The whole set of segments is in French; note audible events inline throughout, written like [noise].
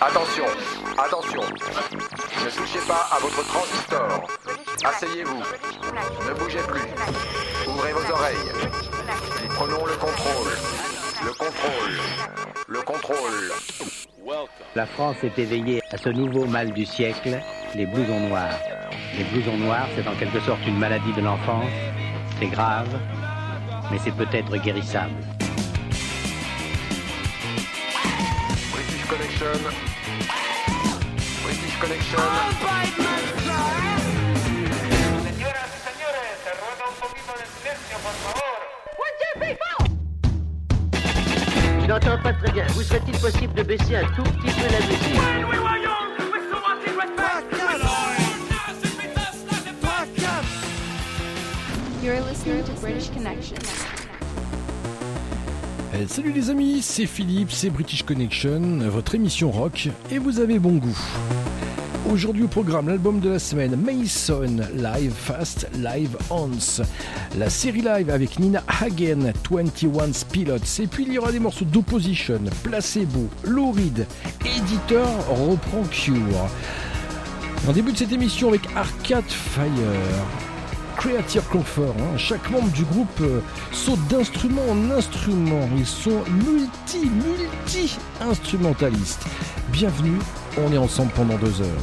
Attention, attention. Ne touchez pas à votre transistor. Asseyez-vous. Ne bougez plus. Ouvrez vos oreilles. Prenons le contrôle. Le contrôle. Le contrôle. La France est éveillée à ce nouveau mal du siècle, les blousons noirs. Les blousons noirs, c'est en quelque sorte une maladie de l'enfance. C'est grave, mais c'est peut-être guérissable. Connection. British Connection. Je n'entends pas très bien. Vous serait-il possible de baisser un tout petit peu la musique You're listening to British Connection. Salut les amis, c'est Philippe, c'est British Connection, votre émission rock, et vous avez bon goût. Aujourd'hui au programme, l'album de la semaine, Mason, Live Fast, Live Ons. La série live avec Nina Hagen, 21 Pilots. Et puis il y aura des morceaux d'Opposition, Placebo, Lou Reed, Editor reprend Cure. En début de cette émission avec Arcade Fire. Creative Comfort. hein. Chaque membre du groupe euh, saute d'instrument en instrument. Ils sont multi, multi instrumentalistes. Bienvenue, on est ensemble pendant deux heures.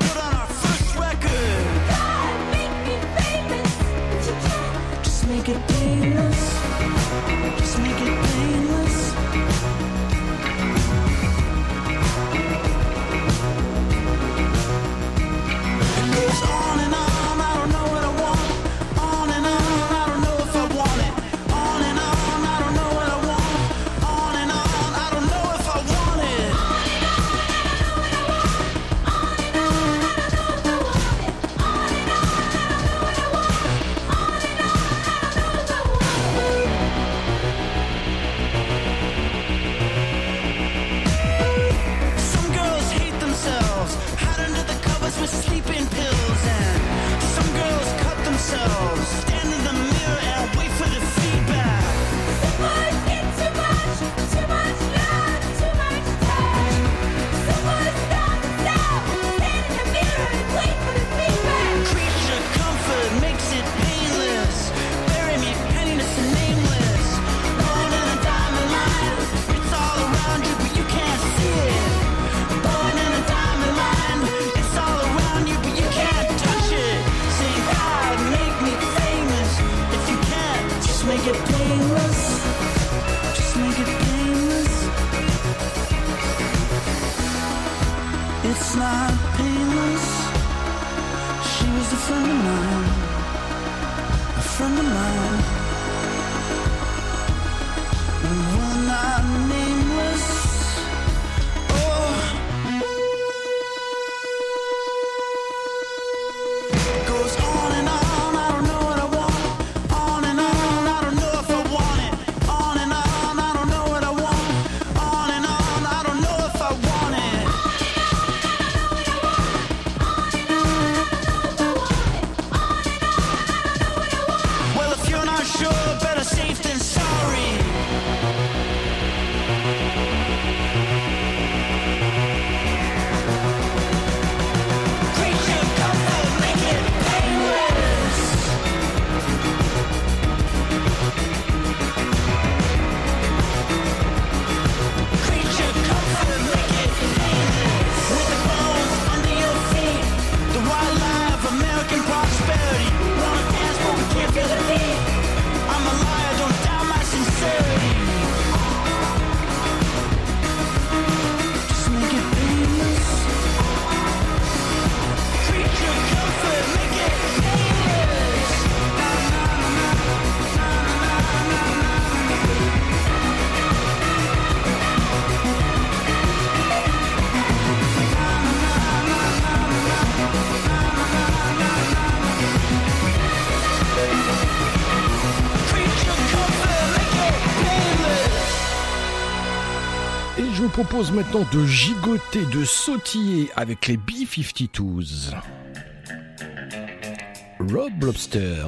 It's not painless. She was a friend of mine, a friend of mine. je propose maintenant de gigoter, de sautiller avec les B-52s. Rob Lobster!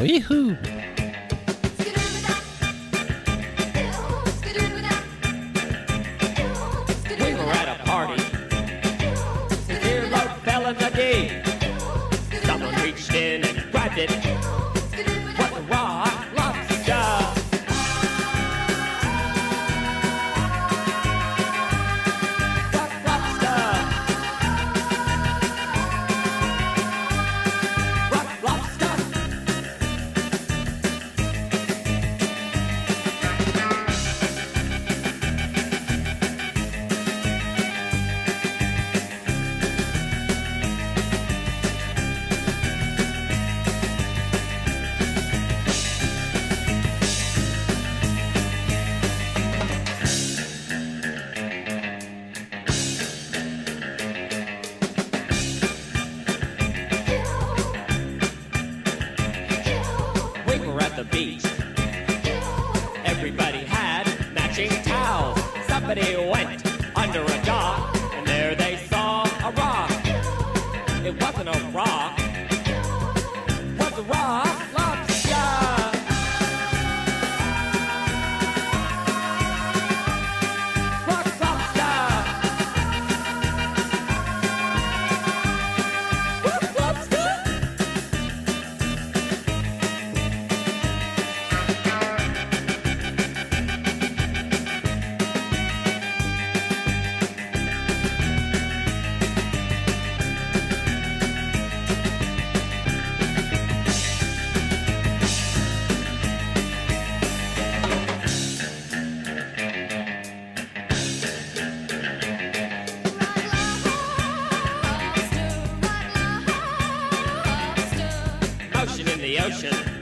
ocean.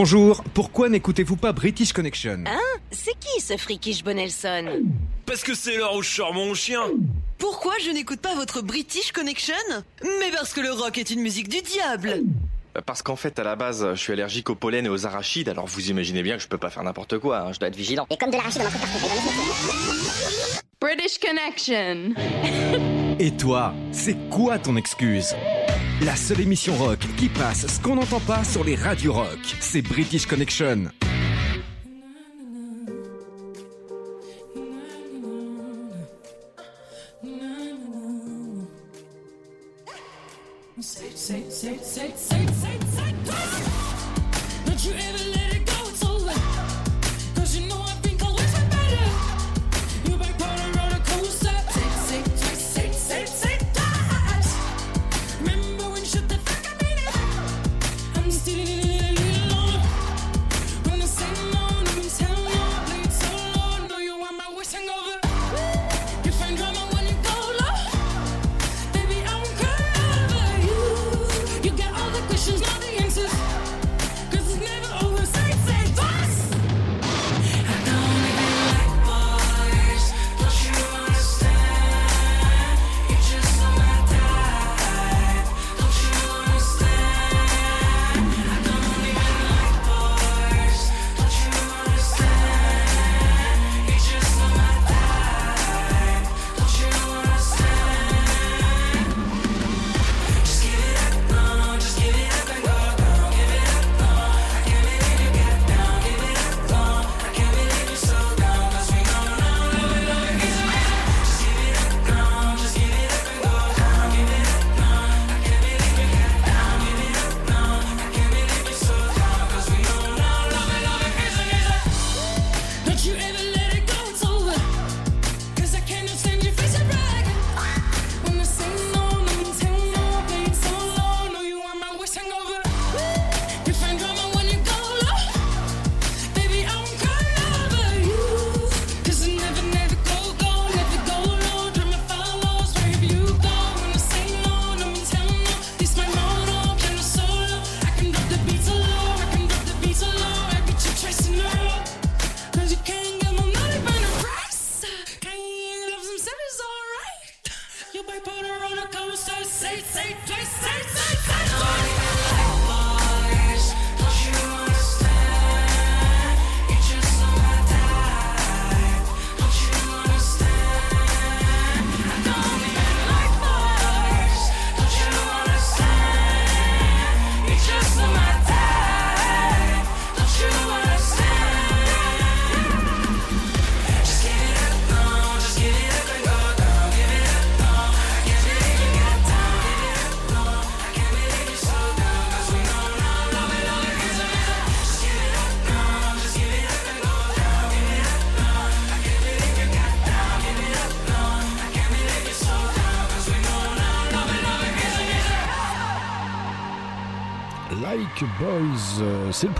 Bonjour, pourquoi n'écoutez-vous pas British Connection Hein C'est qui ce frikish Bonelson Parce que c'est l'heure où je sors mon chien. Pourquoi je n'écoute pas votre British Connection Mais parce que le rock est une musique du diable. Euh, parce qu'en fait, à la base, je suis allergique au pollen et aux arachides, alors vous imaginez bien que je peux pas faire n'importe quoi, hein, je dois être vigilant. Et comme de l'arachide dans British Connection. Et toi, c'est quoi ton excuse la seule émission rock qui passe ce qu'on n'entend pas sur les radios rock, c'est British Connection.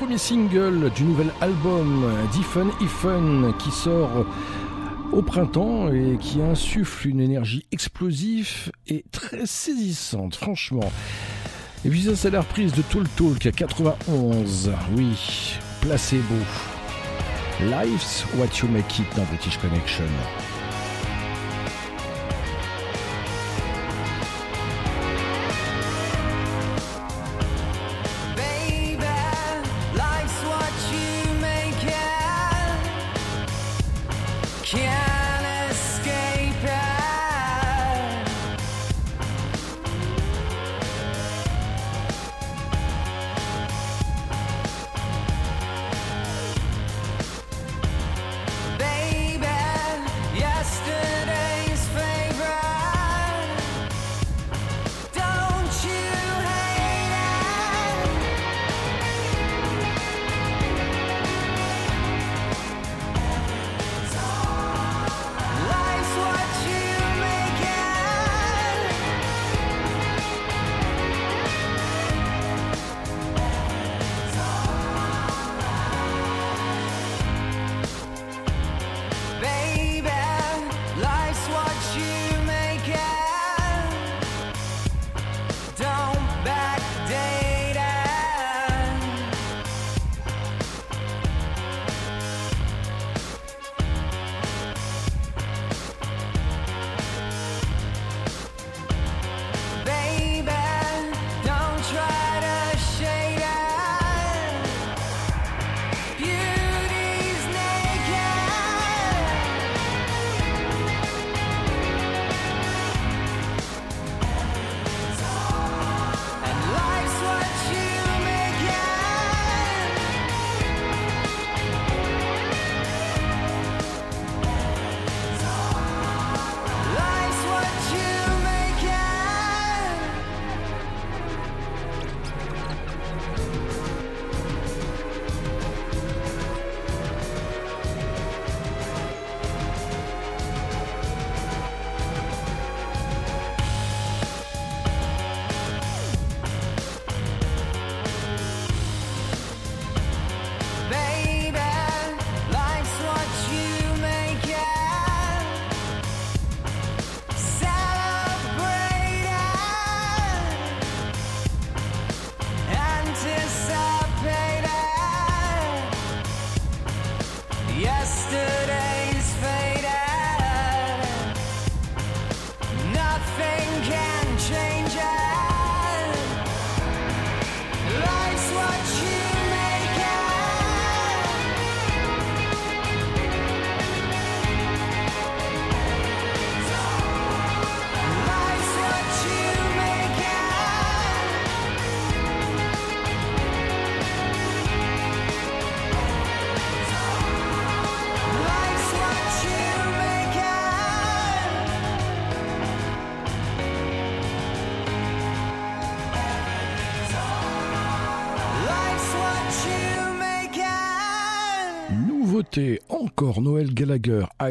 premier single du nouvel album d'Ifen Ifen qui sort au printemps et qui insuffle une énergie explosive et très saisissante, franchement. Et puis ça, c'est la reprise de Tool Talk à 91. Oui, placebo. Life's What You Make It dans British Connection.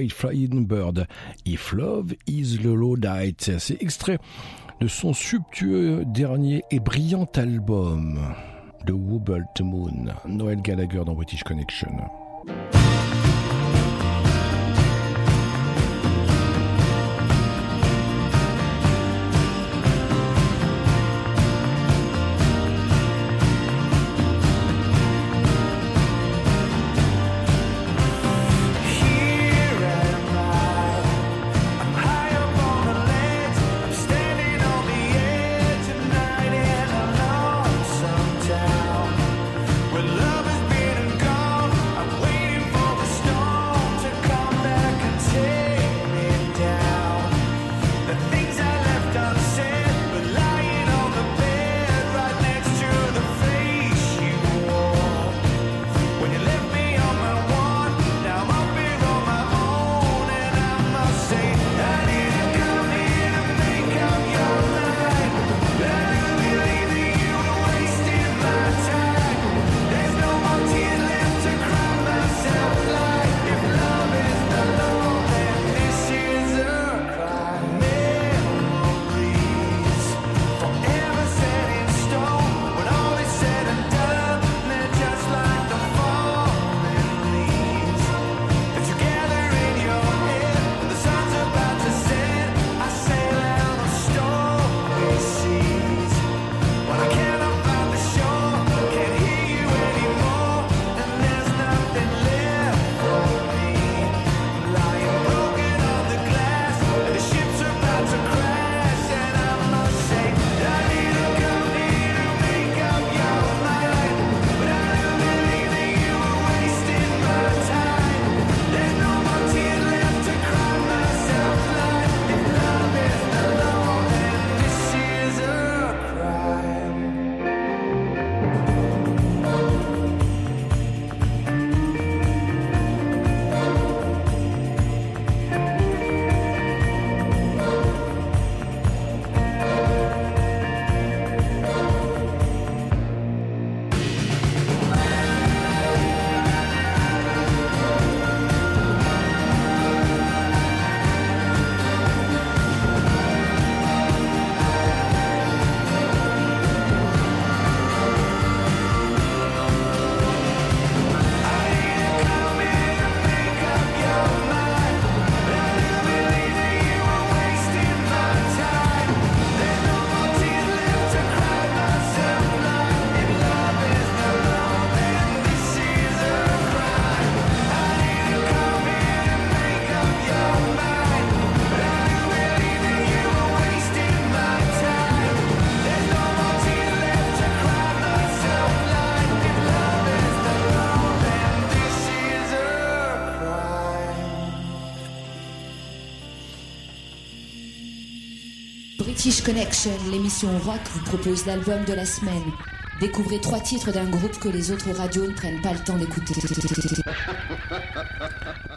Flying Bird, If Love is the Low Night. C'est extrait de son subtueux dernier et brillant album, The Wobble to Moon, Noël Gallagher dans British Connection. Connection, l'émission rock, vous propose l'album de la semaine. Découvrez trois titres d'un groupe que les autres radios ne prennent pas le temps d'écouter.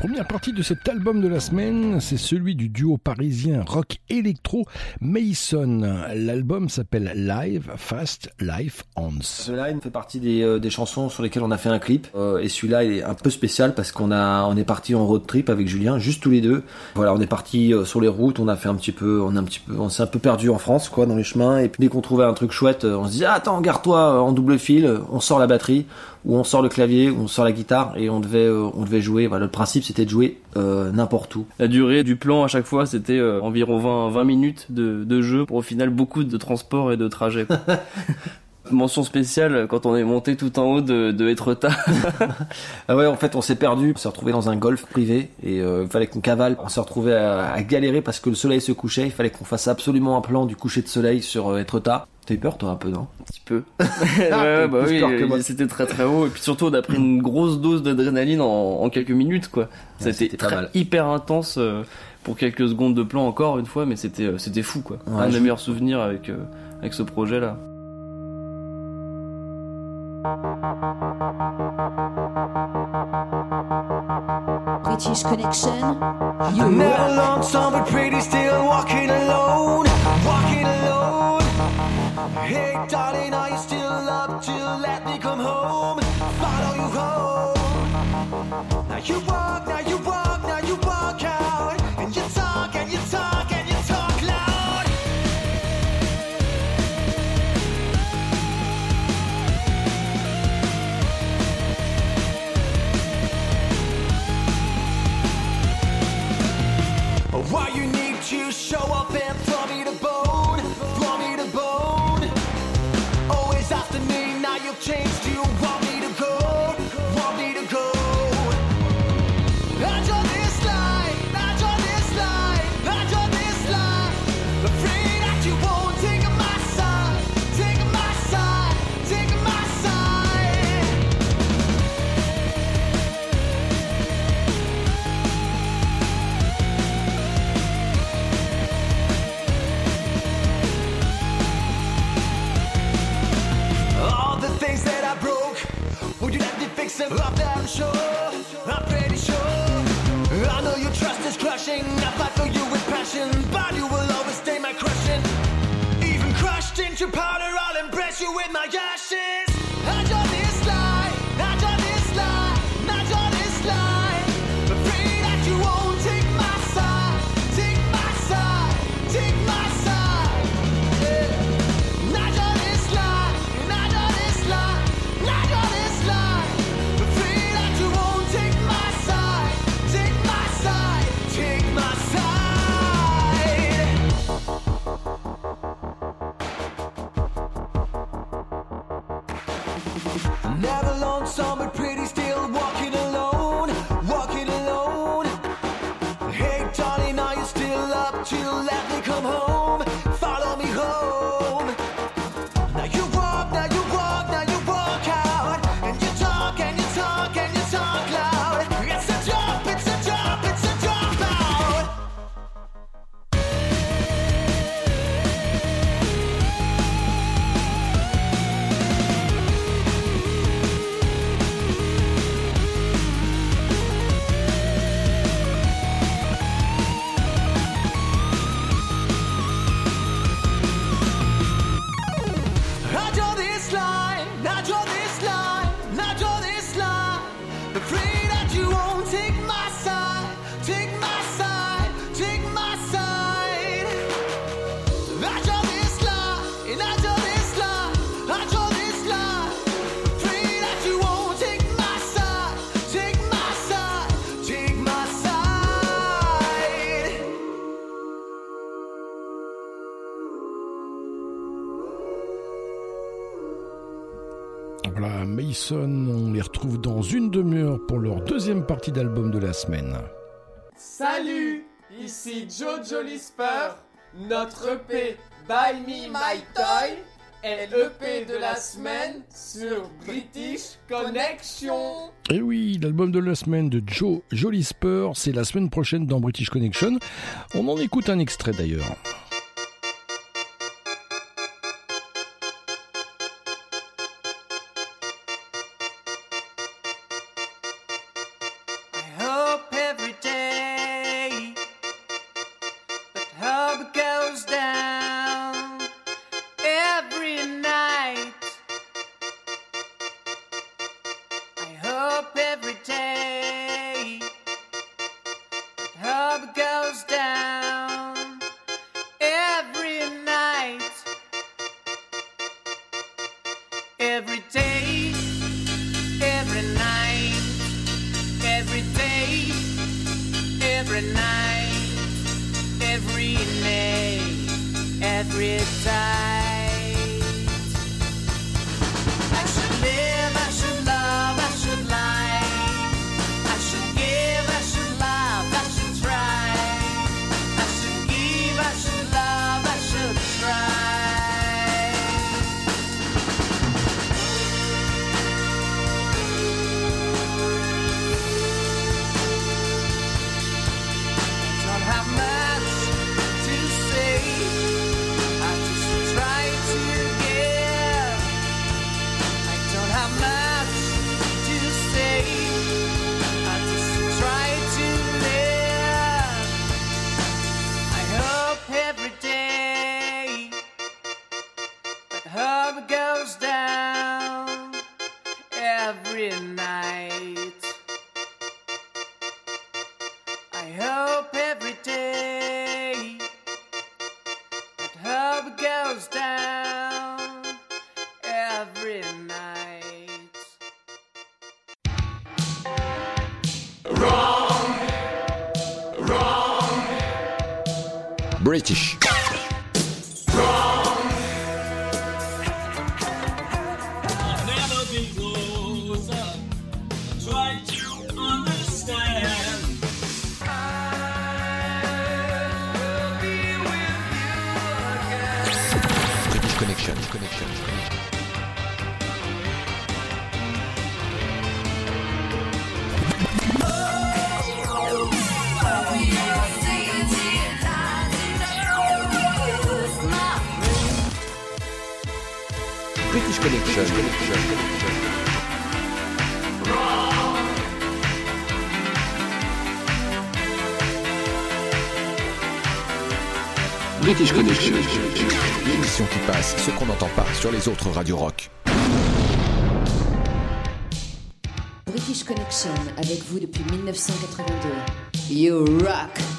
Première partie de cet album de la semaine, c'est celui du duo parisien rock électro Mason. L'album s'appelle Live Fast Life Hands. The Line fait partie des, euh, des chansons sur lesquelles on a fait un clip Euh, et celui-là il est un peu spécial parce qu'on a on est parti en road trip avec Julien juste tous les deux. Voilà, on est parti euh, sur les routes, on a fait un petit peu on a un petit peu on s'est un peu perdu en France quoi dans les chemins et puis dès qu'on trouvait un truc chouette, on se dit ah, attends, garde-toi en double fil, on sort la batterie ou on sort le clavier ou on sort la guitare et on devait euh, on devait jouer voilà, le principe c'était de jouer euh, n'importe où. La durée du plan à chaque fois c'était euh, environ 20, 20 minutes de, de jeu pour au final beaucoup de transport et de trajet. [laughs] Mention spéciale quand on est monté tout en haut de, de Etretat. [laughs] Ah ouais, en fait, on s'est perdu. On s'est retrouvé dans un golf privé et euh, il fallait qu'on cavale. On s'est retrouvé à, à galérer parce que le soleil se couchait. Il fallait qu'on fasse absolument un plan du coucher de soleil sur euh, Etretat. T'as eu peur, toi, un peu, non? Un petit peu. [laughs] Ah, ouais, bah oui, c'était très très haut. Et puis surtout, on a pris une grosse dose d'adrénaline en, en quelques minutes, quoi. Ouais, C'était hyper intense euh, pour quelques secondes de plan encore une fois, mais c'était c'était fou, quoi. Ouais, un de je- mes meilleurs souvenirs avec euh, avec ce projet-là. British Connection. You. I met a long time, but pretty still walking alone. Walking alone. Hey, darling, are you still up to let me come home? Follow you home. Now you and love that I'm sure, I'm pretty sure. I know your trust is crushing. I fight for you with passion, but you will always stay my crushing. Even crushed into powder, I'll impress you with my ashes. Never lonesome. semaine. Salut, ici Jojo Lisper. Notre EP Buy Me My Toy est l'EP de la semaine sur British Connection. Et oui, l'album de la semaine de Joe Jolisper, c'est la semaine prochaine dans British Connection. On en écoute un extrait d'ailleurs. British. Connection. British Connection. L'émission qui passe ce qu'on n'entend pas sur les autres radios rock. British Connection avec vous depuis 1982. You rock!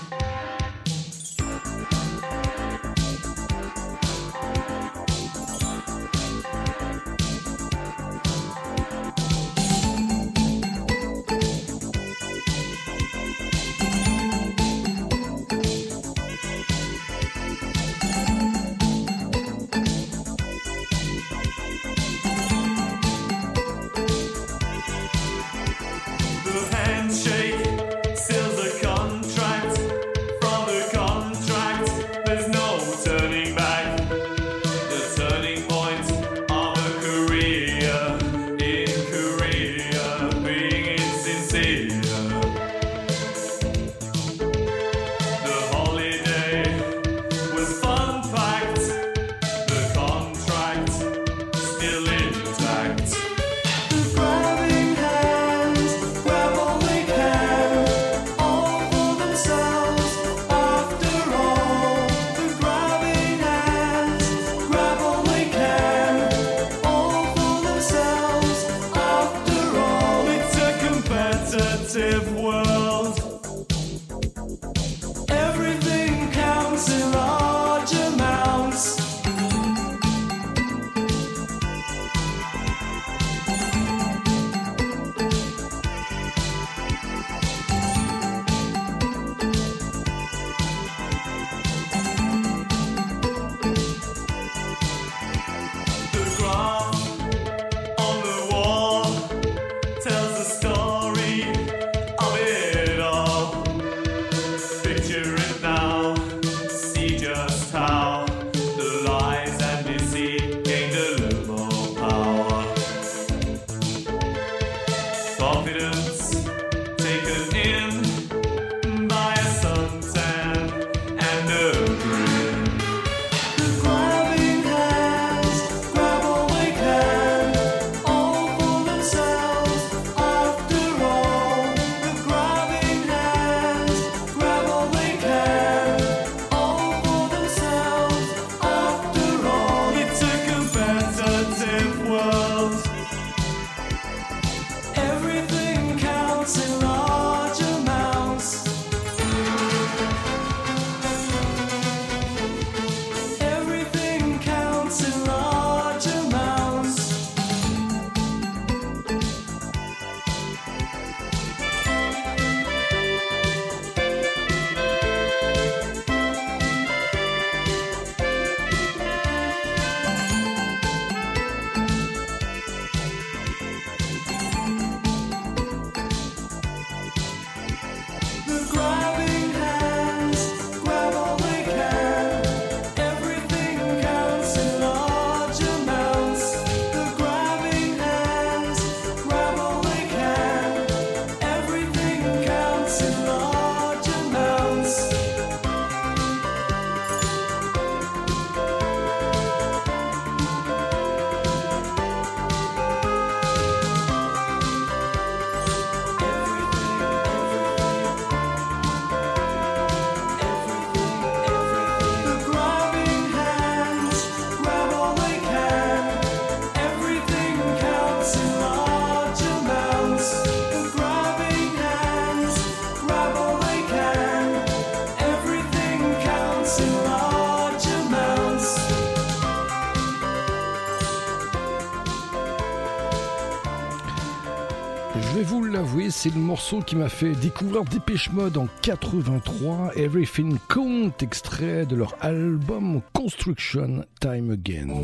c'est le morceau qui m'a fait découvrir Dépêche Mode en 83, Everything Count, extrait de leur album Construction Time Again.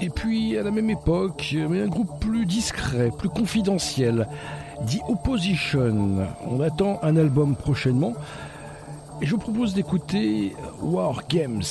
Et puis, à la même époque, mais un groupe plus discret, plus confidentiel, dit Opposition. On attend un album prochainement et je vous propose d'écouter War Games.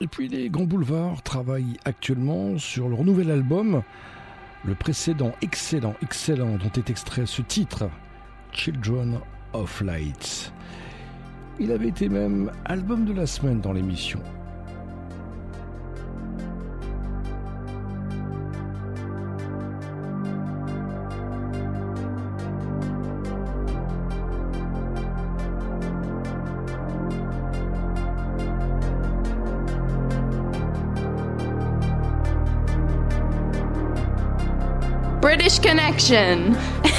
Et puis les Grands Boulevards travaillent actuellement sur leur nouvel album. Le précédent, excellent, excellent, dont est extrait ce titre, Children of Lights. Il avait été même album de la semaine dans l'émission. action. [laughs]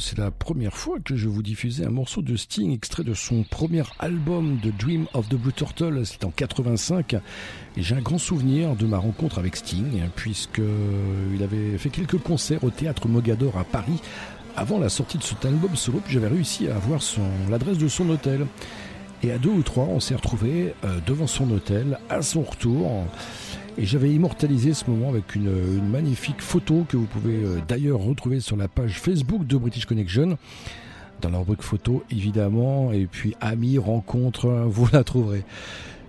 c'est la première fois que je vous diffusais un morceau de Sting extrait de son premier album de Dream of the Blue Turtle, c'était en 85. Et j'ai un grand souvenir de ma rencontre avec Sting, puisque euh, il avait fait quelques concerts au théâtre Mogador à Paris avant la sortie de cet album solo, puis j'avais réussi à avoir son l'adresse de son hôtel. Et à deux ou trois, on s'est retrouvés euh, devant son hôtel à son retour. Et j'avais immortalisé ce moment avec une, magnifique photo que vous pouvez euh, d'ailleurs retrouver sur la page Facebook de British Connection. Dans la rubrique photo, évidemment, et puis amis, rencontres, hein, vous la trouverez.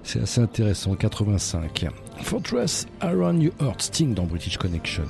C'est assez intéressant, 85. Fortress Iron You Heart Sting dans British Connection.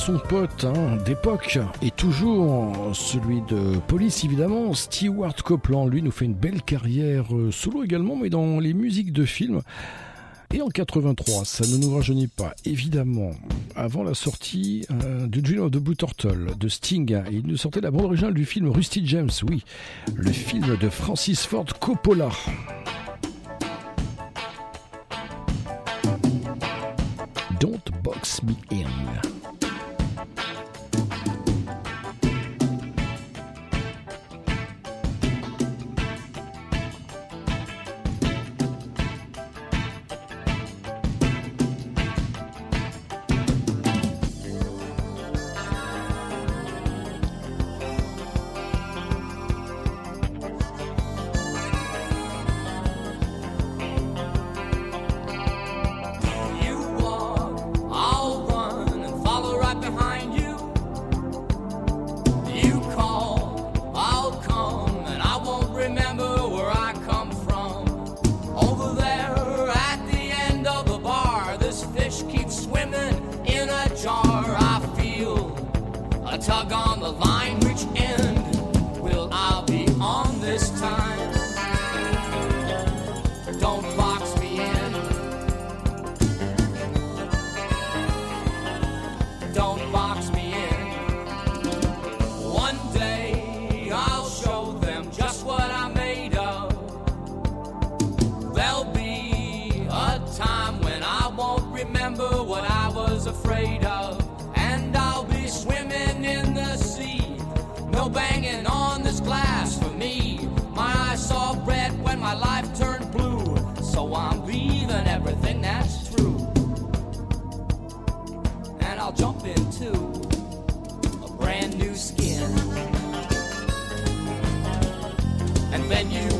son pote hein, d'époque, et toujours celui de Police évidemment, Stewart Copeland, lui nous fait une belle carrière euh, solo également, mais dans les musiques de films. Et en 83, ça ne nous rajeunit pas, évidemment, avant la sortie euh, de Blue Turtle de Sting, il nous sortait la bande originale du film Rusty James, oui, le film de Francis Ford Coppola. everything that's true. And I'll jump into a brand new skin. And then you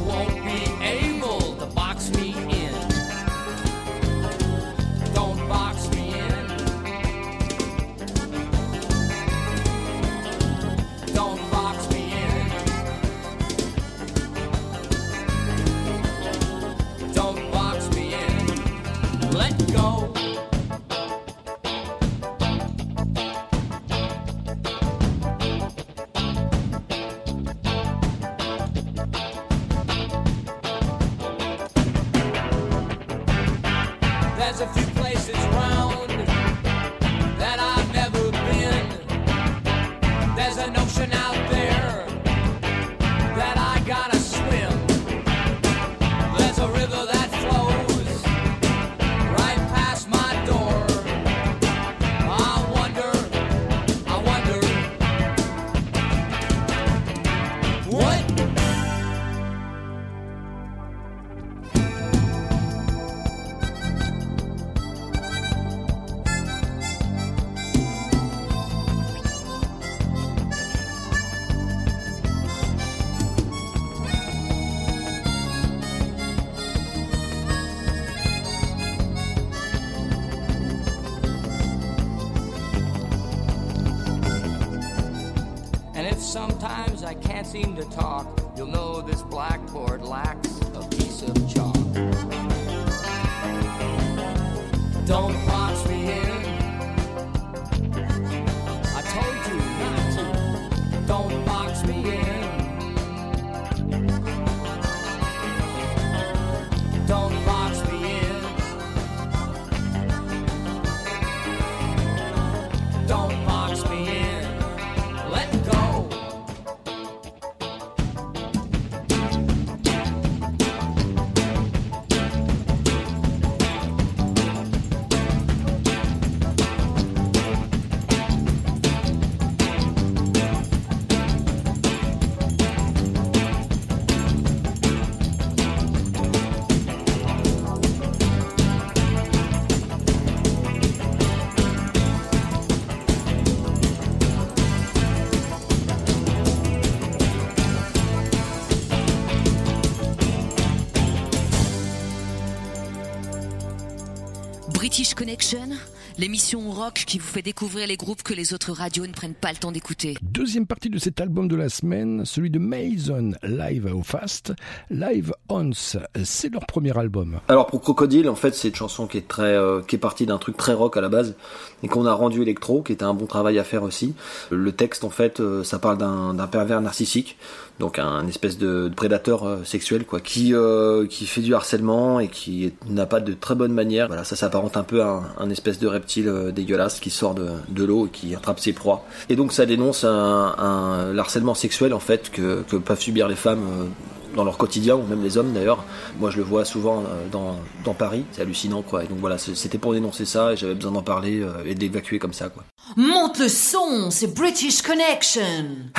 l'émission rock qui vous fait découvrir les groupes que les autres radios ne prennent pas le temps d'écouter. Deuxième partie de cet album de la semaine, celui de Mason, Live au Fast, Live C'est leur premier album. Alors pour Crocodile, en fait, c'est une chanson qui est très, euh, qui est partie d'un truc très rock à la base et qu'on a rendu électro, qui était un bon travail à faire aussi. Le texte, en fait, euh, ça parle d'un pervers narcissique, donc un espèce de, prédateur euh, sexuel, quoi, qui qui fait du harcèlement et qui n'a pas de très bonne manière. Voilà, ça s'apparente un peu à un, espèce de reptile dégueulasse qui sort de, de l'eau et qui attrape ses proies. Et donc ça dénonce un, l'harcèlement sexuel en fait que peuvent subir les femmes. Dans leur quotidien, ou même les hommes d'ailleurs. Moi je le vois souvent euh, dans, dans Paris, c'est hallucinant quoi. Et donc voilà, c'était pour dénoncer ça et j'avais besoin d'en parler euh, et de l'évacuer comme ça quoi. Monte le son, c'est British Connection.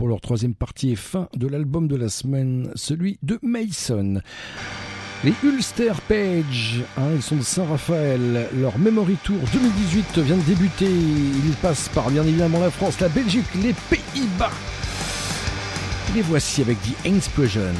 Pour leur troisième partie et fin de l'album de la semaine, celui de Mason. Les Ulster Page, hein, ils sont de Saint-Raphaël. Leur Memory Tour 2018 vient de débuter. Ils passent par bien évidemment la France, la Belgique, les Pays-Bas. Les voici avec The Explosion.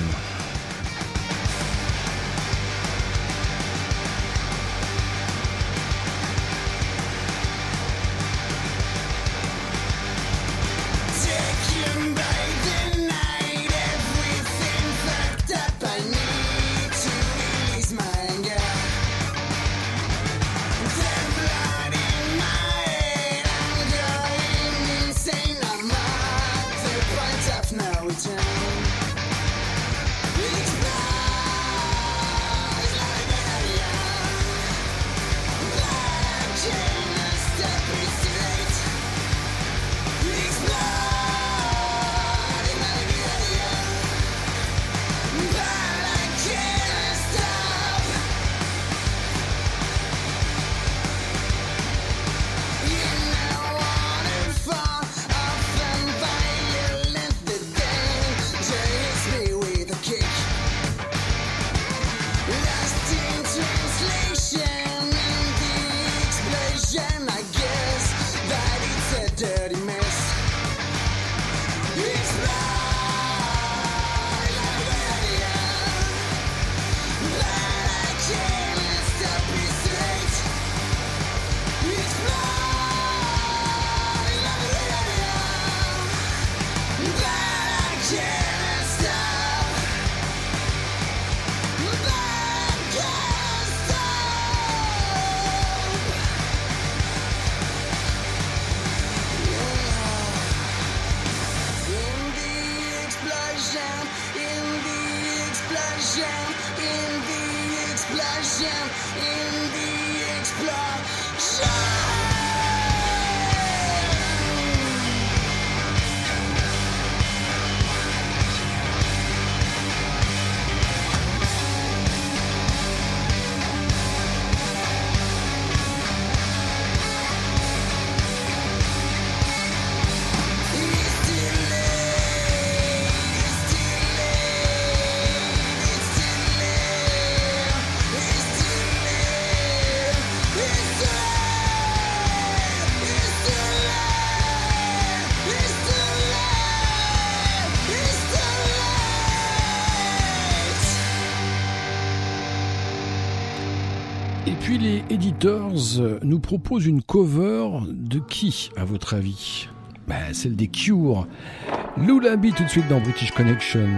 nous propose une cover de qui, à votre avis? Bah, celle des Cure. Lou B tout de suite dans British Connection.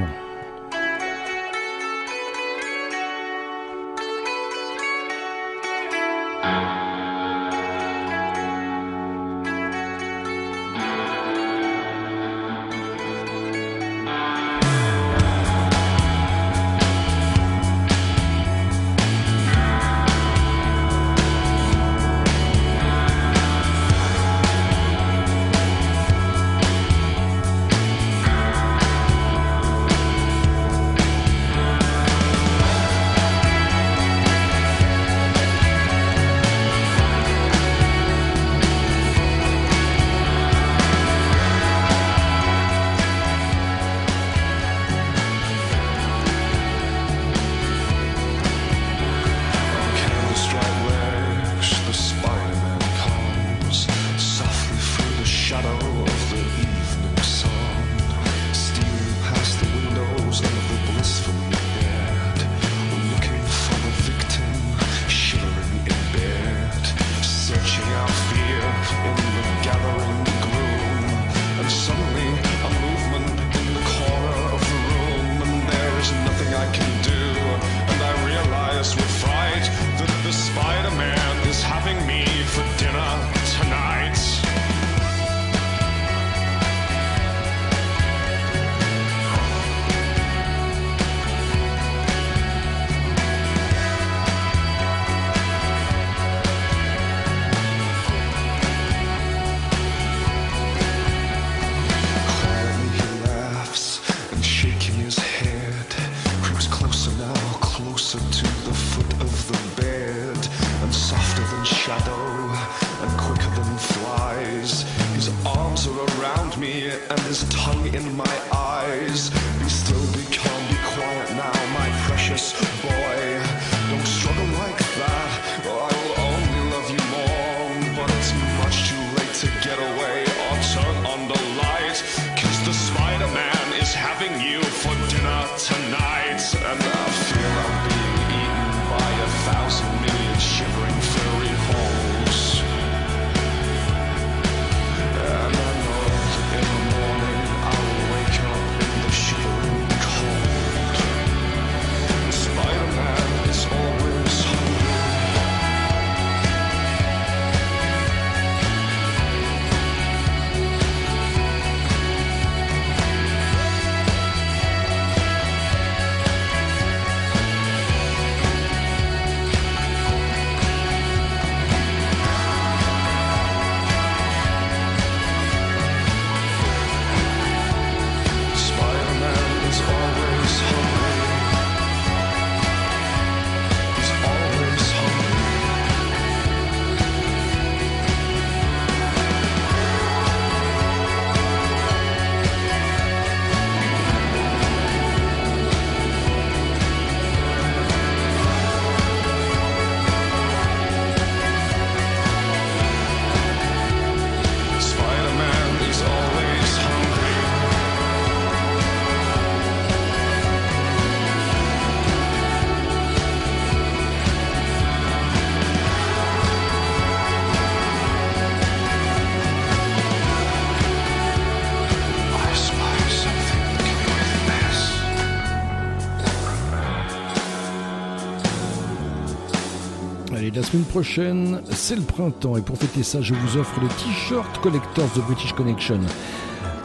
Semaine prochaine, c'est le printemps et pour fêter ça, je vous offre le t-shirt Collectors de British Connection.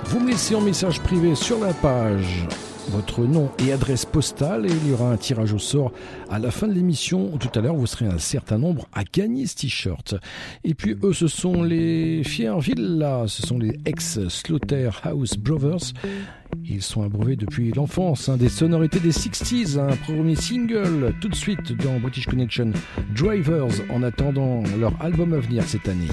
Vous me laissez en message privé sur la page votre nom et adresse postale et il y aura un tirage au sort à la fin de l'émission. Tout à l'heure, vous serez un certain nombre à gagner ce t-shirt. Et puis eux, ce sont les Fiervilla, ce sont les ex-Slaughterhouse Brothers. Ils sont abreuvés depuis l'enfance hein, des sonorités des 60s, un premier single tout de suite dans British Connection Drivers en attendant leur album à venir cette année.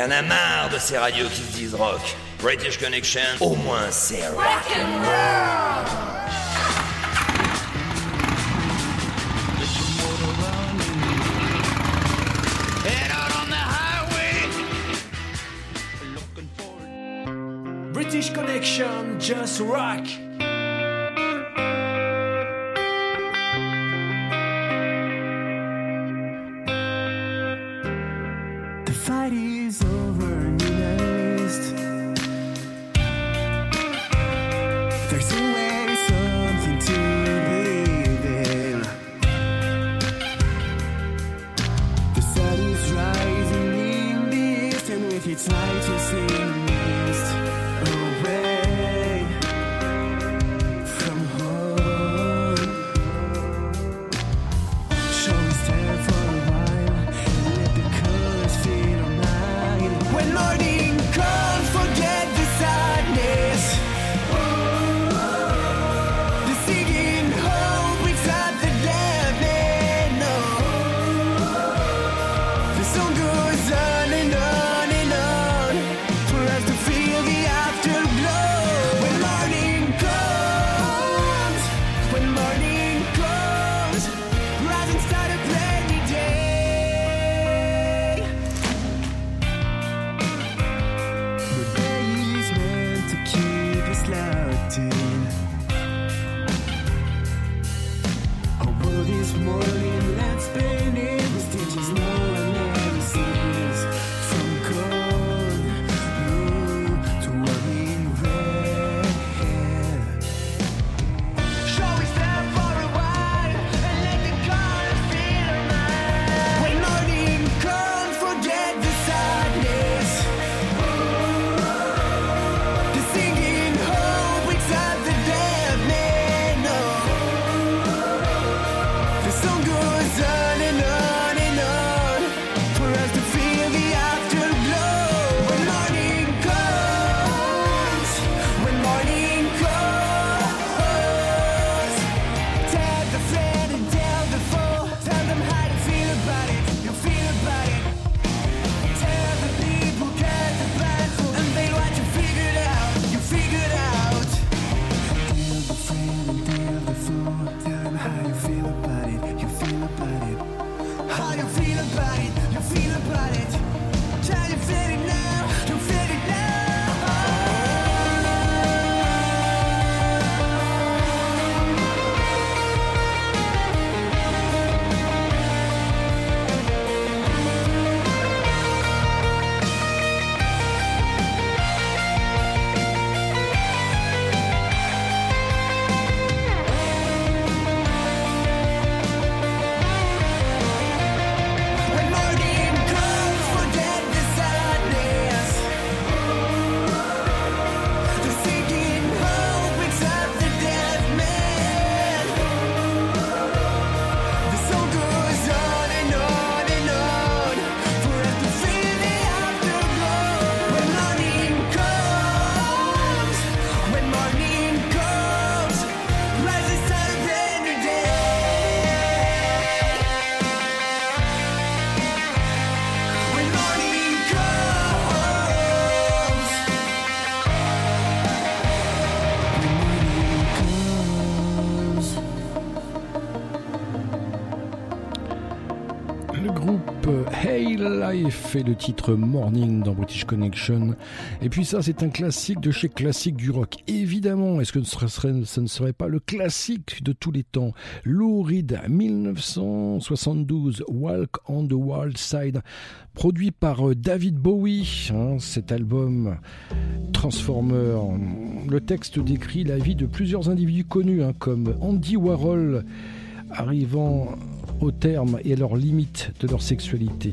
Y en a marre de ces radios qui se disent rock. British Connection, au moins c'est rock. British Connection, just rock. Et le titre Morning dans British Connection. Et puis ça, c'est un classique de chez Classique du Rock. Évidemment, est-ce que ce, serait, ce ne serait pas le classique de tous les temps? Lou Reed, 1972, Walk on the Wild Side, produit par euh, David Bowie. hein, cet album Transformer. Le texte décrit la vie de plusieurs individus connus, hein, comme Andy Warhol, arrivant au terme et à leurs limites de leur sexualité.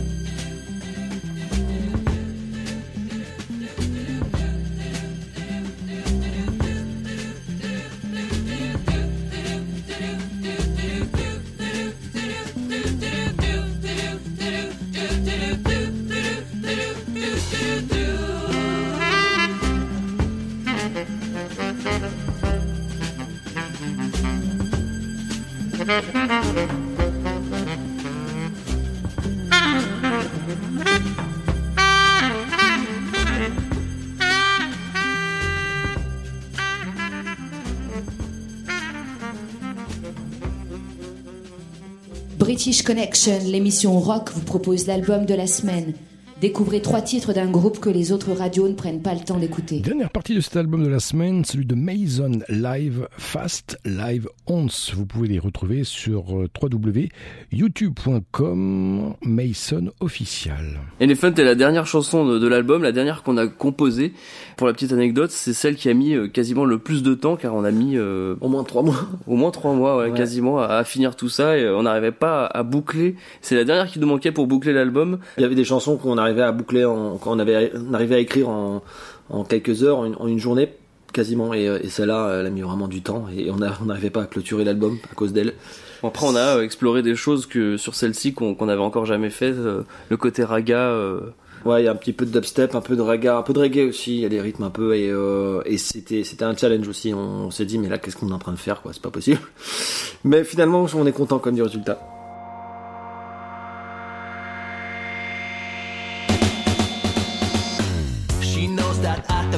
British Connection, l'émission rock, vous propose l'album de la semaine. Découvrez trois titres d'un groupe que les autres radios ne prennent pas le temps d'écouter. Dernière partie de cet album de la semaine, celui de Mason Live Fast Live Ons. Vous pouvez les retrouver sur euh, www.youtube.com Mason official. Elephant est la dernière chanson de, de l'album, la dernière qu'on a composée. Pour la petite anecdote, c'est celle qui a mis euh, quasiment le plus de temps, car on a mis euh, au moins trois mois, [laughs] au moins trois mois, ouais, Ouais. quasiment à, à finir tout ça, et on n'arrivait pas à, à boucler. C'est la dernière qui nous manquait pour boucler l'album. Il y avait des chansons qu'on arrivait à boucler, en, qu'on avait, on arrivait à écrire en, en quelques heures, en une, en une journée. quasiment. Et, euh, et celle-là, elle a mis vraiment du temps et on on n'arrivait pas à clôturer l'album à cause d'elle. Bon, Après, on a euh, exploré des choses que sur celle-ci qu'on qu'on avait encore jamais fait. euh, le côté raga. euh, Ouais, il y a un petit peu de dubstep, un peu de raga, un peu de reggae aussi. Il y a des rythmes un peu et, euh, et c'était c'était un challenge aussi. On, s'est dit mais là qu'est-ce qu'on est en train de faire quoi? C'est pas possible. [laughs] Mais finalement, on est content comme du résultat.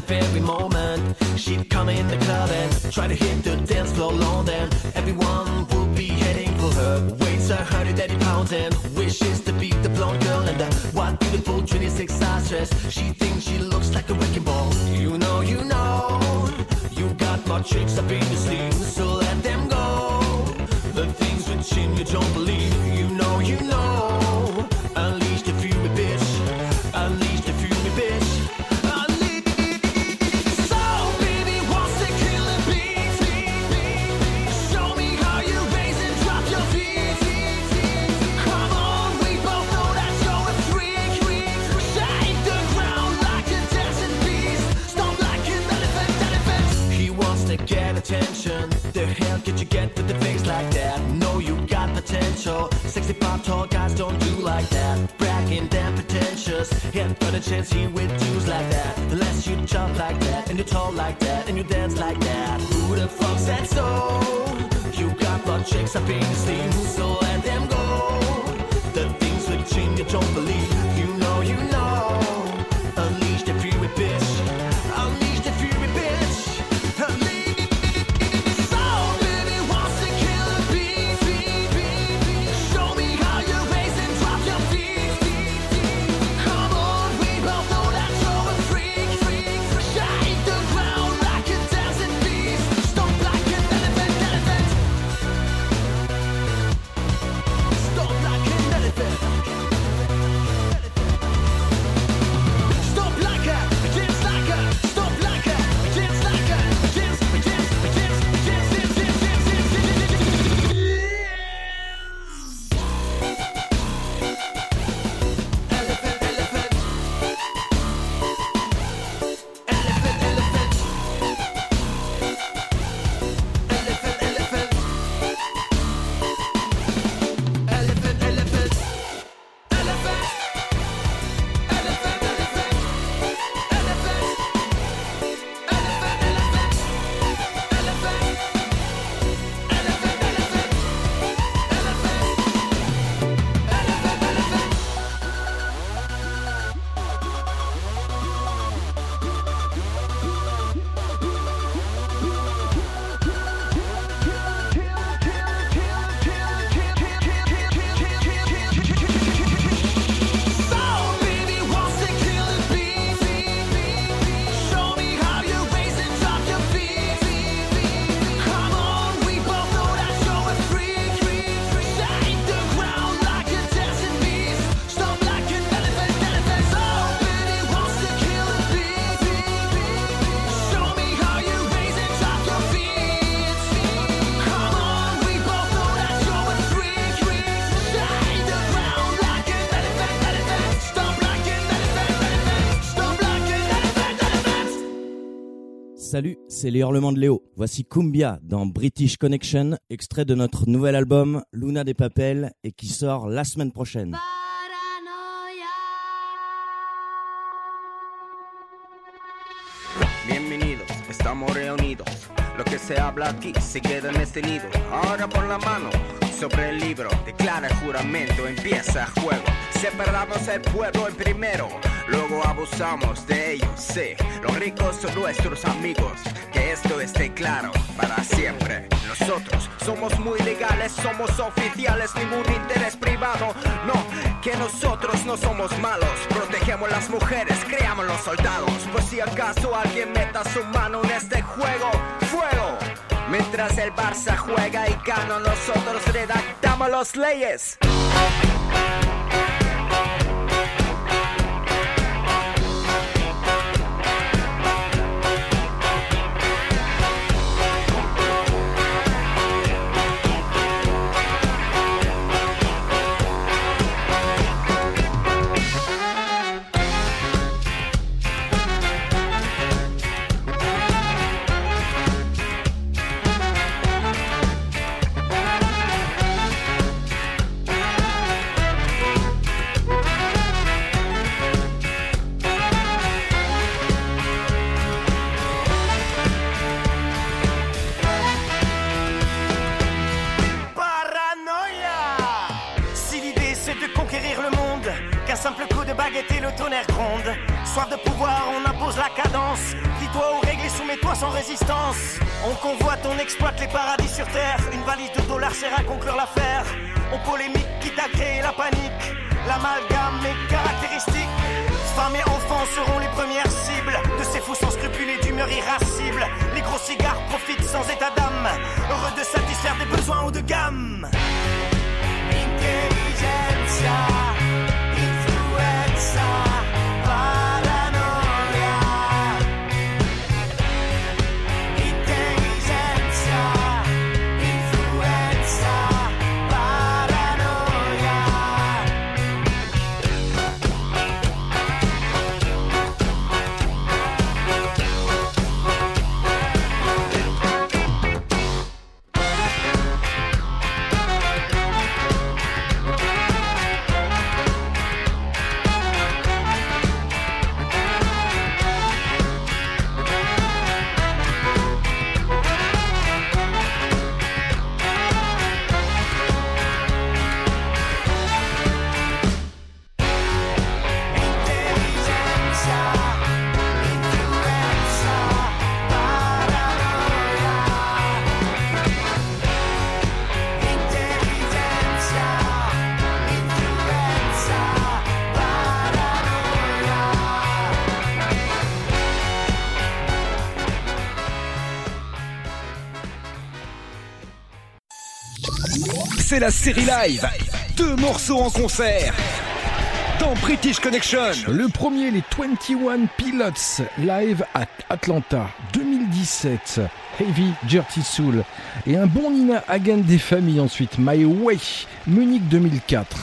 That very moment she'd come in the club and try to hit the dance floor alone. Then everyone would be heading for her. Weighs a hundred eighty pounds and wishes to be the blonde girl and the one beautiful 26 size dress. She thinks she looks like a wrecking ball. You know, you know, you got more tricks up in your sleeve, so let them go. The things which in you don't believe. You know, you know. Attention. The hell could you get with the face like that? No, you got potential. Sexy pop tall guys don't do like that. Bragging, damn pretentious. Ain't got a chance he with dudes like that. Unless you jump like that, and you talk like that, and you dance like that. Who the fuck said so? You got more chicks up in your sleeve, so let them go. The things in you don't believe. C'est les hurlements de Léo. Voici Kumbia dans British Connection, extrait de notre nouvel album Luna des Papels et qui sort la semaine prochaine. Bienvenidos, estamos reunidos. Lo que se habla aquí se queda en este nido. Ahora por la mano sobre el libro, declara el juramento, empieza el juego. Separamos el pueblo en primero, luego abusamos de ellos. Sí, los ricos son nuestros amigos. Que esto esté claro para siempre. Nosotros somos muy legales, somos oficiales, ningún interés privado. No, que nosotros no somos malos. Protegemos las mujeres, creamos los soldados. Pues si acaso alguien meta su mano en este juego, fuego. Mientras el Barça juega y gana, nosotros redactamos las leyes. simple coup de baguette et le tonnerre gronde. Soif de pouvoir, on impose la cadence. Dis-toi aux règles et soumets-toi sans résistance. On convoite, on exploite les paradis sur terre. Une valise de dollars sert à conclure l'affaire. On polémique, quitte à créer la panique. L'amalgame est caractéristique. Femmes et enfants seront les premières cibles de ces fous sans scrupules et d'humeur irascible. Les gros cigares profitent sans état d'âme, heureux de satisfaire des besoins haut de gamme. Intelligentsia. passar. Vai C'est la série live. Deux morceaux en concert. Dans British Connection. Le premier, les 21 Pilots, live à Atlanta 2017. Heavy Dirty Soul. Et un bon Nina Hagen des familles ensuite. My Way, Munich 2004.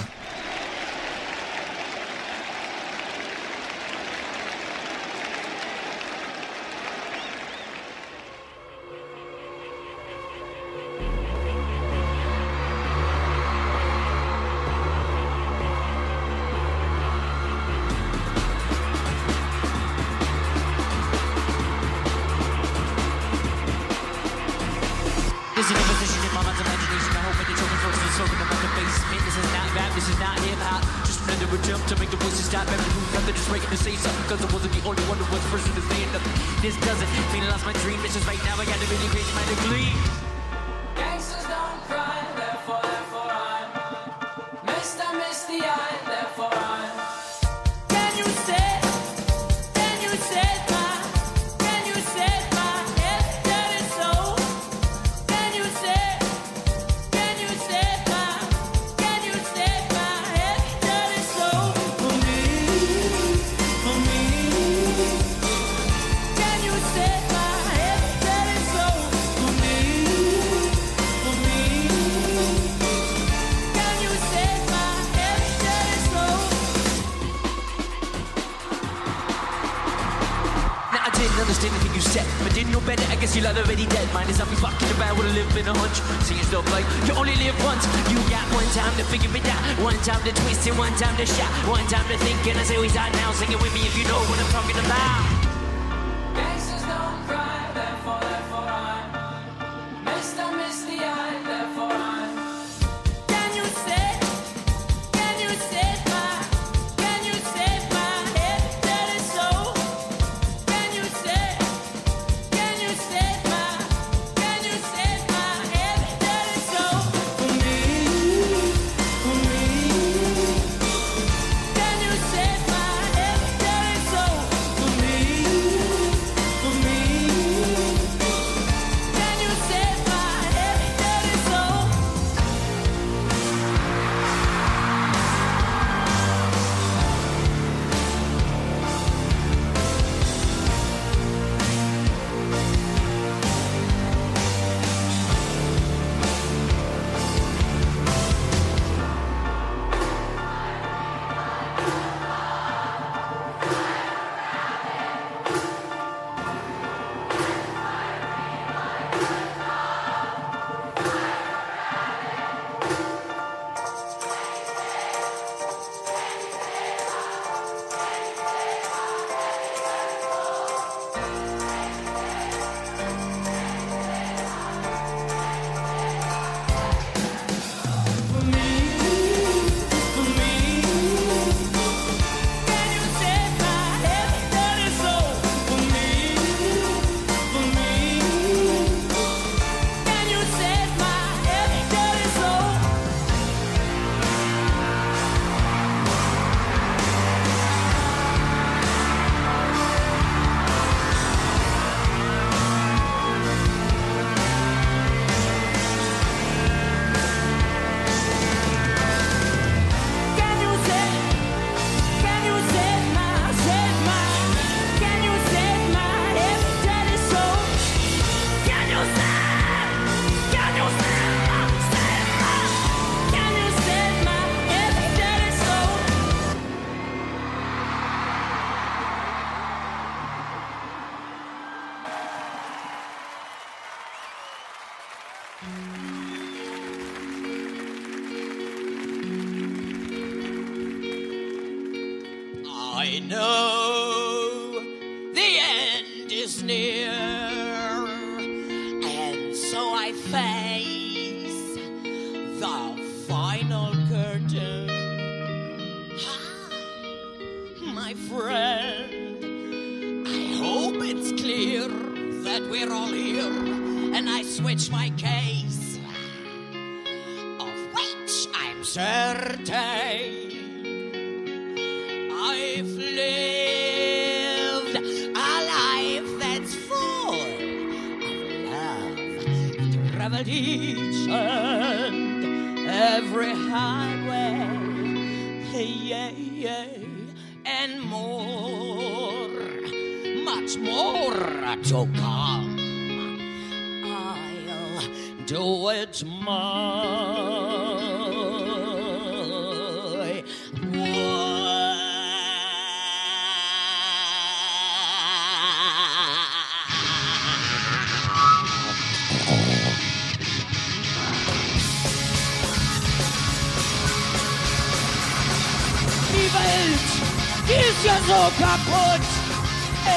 kaputt,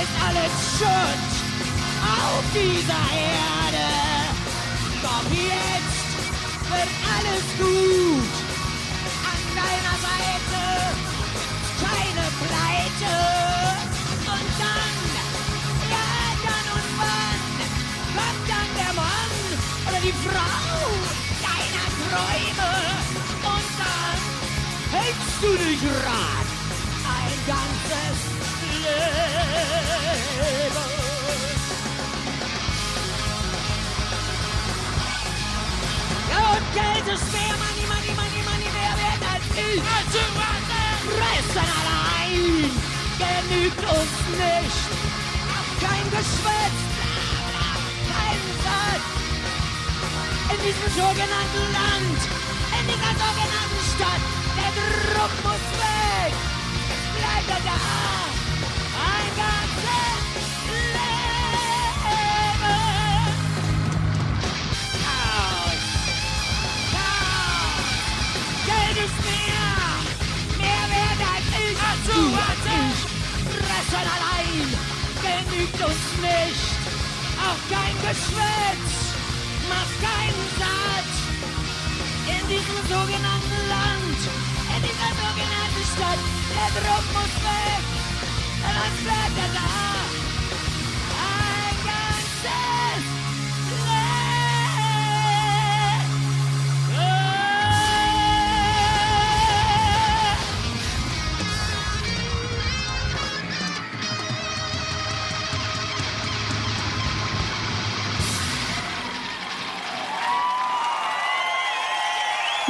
ist alles Schutt auf dieser Erde. Genügt uns nicht. Kein Geschwätz, kein Satz. In diesem sogenannten Land, in dieser sogenannten Stadt, der Druck muss weg. Bleibt er da. Ein genügt uns nicht. Auch kein Geschwätz macht keinen Satz. In diesem sogenannten Land, in dieser sogenannten Stadt, der Druck muss weg. Sonst bleibt er da.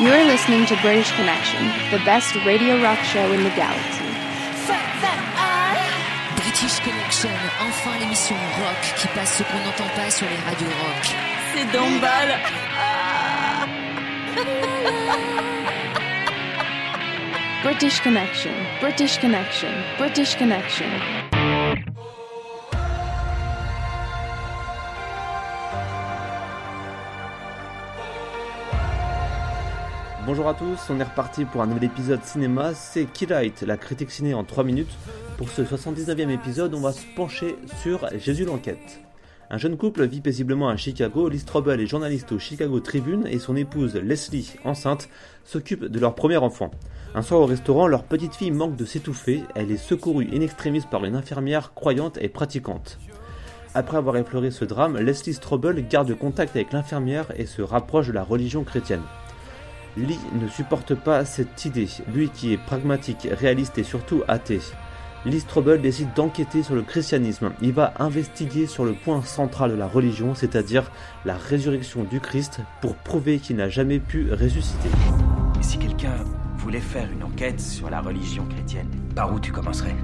You're listening to British Connection, the best radio rock show in the galaxy. British Connection, enfin l'émission rock qui passe ce qu'on n'entend pas sur les radios rock. C'est Dombal. British Connection, British Connection, British Connection. Bonjour à tous, on est reparti pour un nouvel épisode cinéma, c'est Keylight, la critique ciné en 3 minutes. Pour ce 79e épisode, on va se pencher sur Jésus l'enquête. Un jeune couple vit paisiblement à Chicago, Liz Trouble est journaliste au Chicago Tribune et son épouse Leslie, enceinte, s'occupe de leur premier enfant. Un soir au restaurant, leur petite fille manque de s'étouffer, elle est secourue in extremis par une infirmière croyante et pratiquante. Après avoir effleuré ce drame, Leslie Strobel garde contact avec l'infirmière et se rapproche de la religion chrétienne. Lee ne supporte pas cette idée, lui qui est pragmatique, réaliste et surtout athée. Lee Strobel décide d'enquêter sur le christianisme. Il va investiguer sur le point central de la religion, c'est-à-dire la résurrection du Christ, pour prouver qu'il n'a jamais pu ressusciter. Et si quelqu'un voulait faire une enquête sur la religion chrétienne, par où tu commencerais?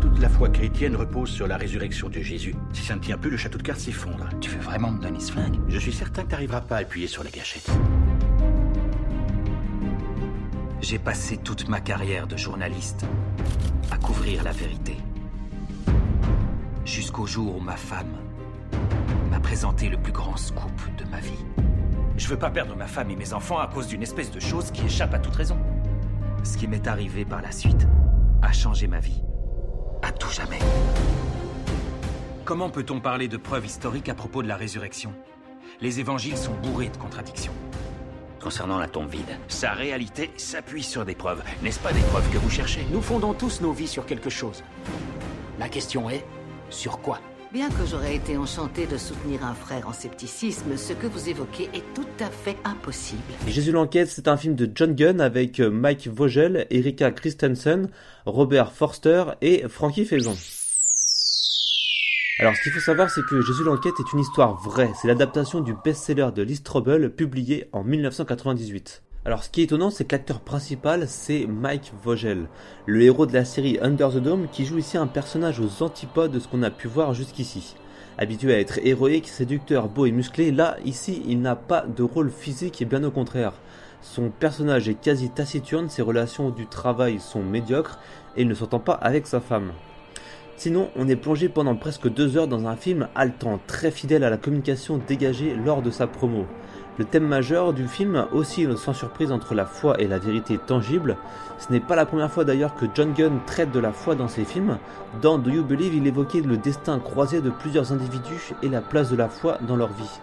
Toute la foi chrétienne repose sur la résurrection de Jésus. Si ça ne tient plus, le château de cartes s'effondre. Tu veux vraiment me donner ce flingue? Je suis certain que tu n'arriveras pas à appuyer sur la gâchette. J'ai passé toute ma carrière de journaliste à couvrir la vérité. Jusqu'au jour où ma femme m'a présenté le plus grand scoop de ma vie. Je veux pas perdre ma femme et mes enfants à cause d'une espèce de chose qui échappe à toute raison. Ce qui m'est arrivé par la suite a changé ma vie. À tout jamais. Comment peut-on parler de preuves historiques à propos de la résurrection? Les évangiles sont bourrés de contradictions. Concernant la tombe vide, Sa réalité s'appuie sur des preuves. N'est-ce pas des preuves que vous cherchez? Nous fondons tous nos vies sur quelque chose. La question est, sur quoi? Bien que j'aurais été enchanté de soutenir un frère en scepticisme, ce que vous évoquez est tout à fait impossible. Jésus l'enquête, c'est un film de John Gunn avec euh, Mike Vogel, Erika Christensen, Robert Forster et Frankie Faison. Alors, ce qu'il faut savoir, c'est que Jésus l'enquête est une histoire vraie. C'est l'adaptation du best-seller de Lee Strobel publié en 1998. Alors, ce qui est étonnant, c'est que l'acteur principal, c'est Mike Vogel, le héros de la série Under the Dome, qui joue ici un personnage aux antipodes de ce qu'on a pu voir jusqu'ici. Habitué à être héroïque, séducteur, beau et musclé, là, ici, il n'a pas de rôle physique et bien au contraire. Son personnage est quasi taciturne, ses relations du travail sont médiocres et il ne s'entend pas avec sa femme. Sinon, on est plongé pendant presque deux heures dans un film haletant, très fidèle à la communication dégagée lors de sa promo. Le thème majeur du film oscille sans surprise entre la foi et la vérité tangible. Ce n'est pas la première fois d'ailleurs que John Gunn traite de la foi dans ses films. Dans Do You Believe, il évoquait le destin croisé de plusieurs individus et la place de la foi dans leur vie.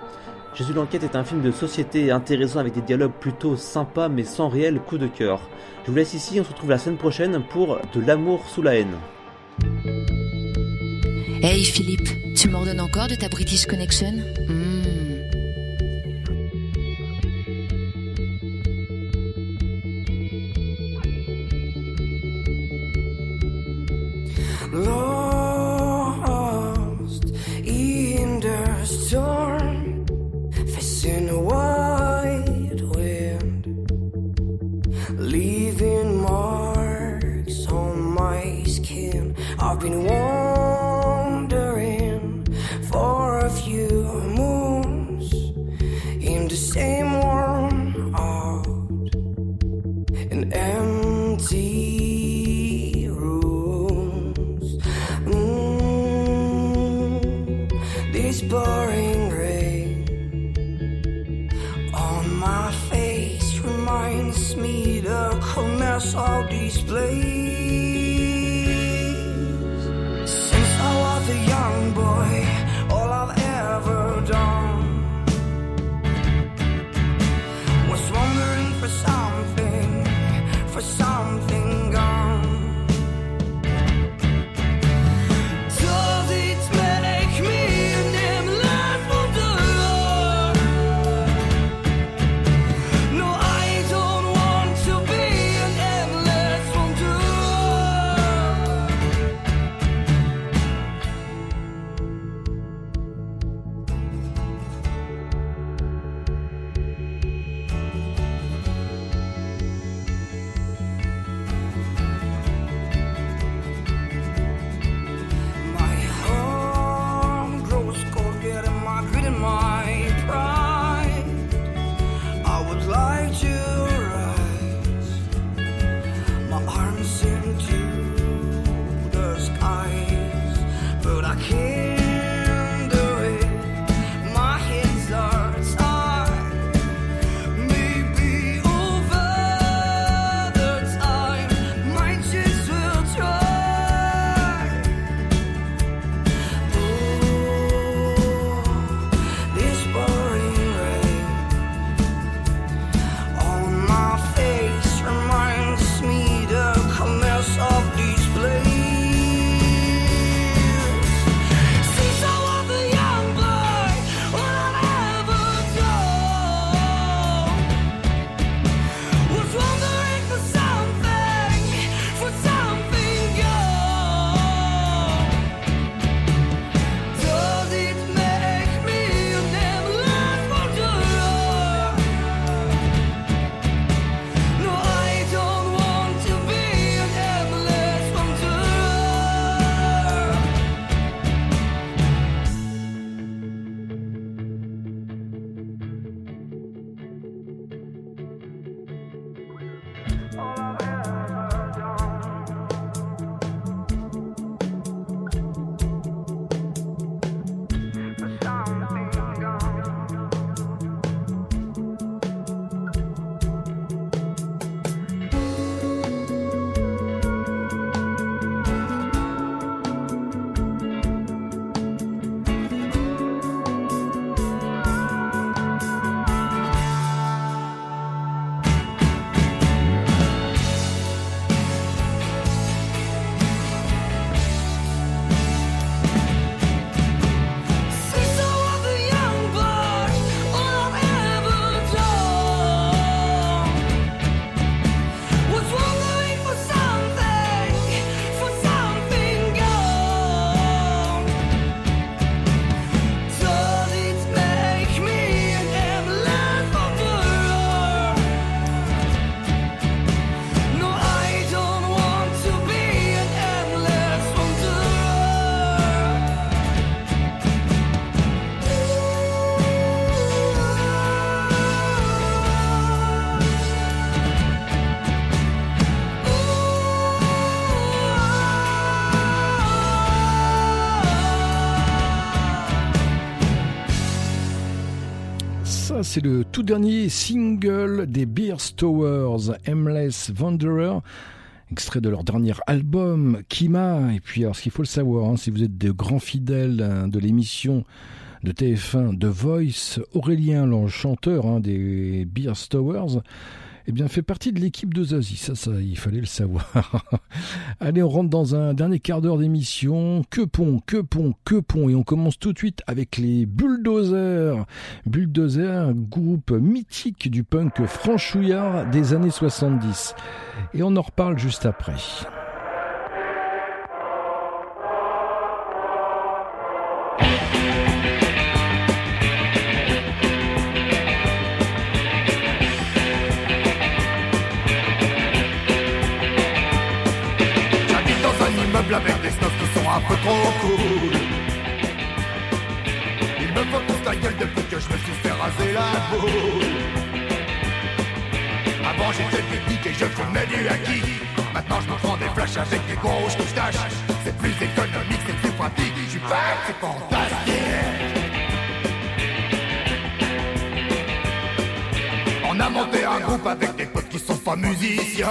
Jésus l'enquête est un film de société intéressant avec des dialogues plutôt sympas mais sans réel coup de cœur. Je vous laisse ici, on se retrouve la semaine prochaine pour De l'amour sous la haine. Hey Philippe, tu m'ordonnes encore de ta British Connection? Hmm. C'est le tout dernier single des Beer Stowers, Aimless Wanderer. Extrait de leur dernier album, Kima. Et puis, alors, ce qu'il faut le savoir, hein, si vous êtes de grands fidèles hein, de l'émission de TF1 The Voice, Aurélien, le chanteur hein, des Beer Stowers, eh bien, fait partie de l'équipe de Zazie. Ça, ça, il fallait le savoir. [laughs] Allez, on rentre dans un dernier quart d'heure d'émission. Que pont, que pont, que pont. Et on commence tout de suite avec les Bulldozers. Bulldozers, groupe mythique du punk franchouillard des années 70. Et on en reparle juste après. Immeuble avec des snobs qui sont un peu trop cool. Ils me font tous la gueule depuis que je me suis fait raser la boule. Avant j'étais pique et je fumais du acquis. Maintenant je me prends des flashs avec des grosses moustaches. C'est plus économique, c'est plus pratique. Je suis pas, c'est fantastique. On a monté un groupe avec des potes qui sont pas musiciens.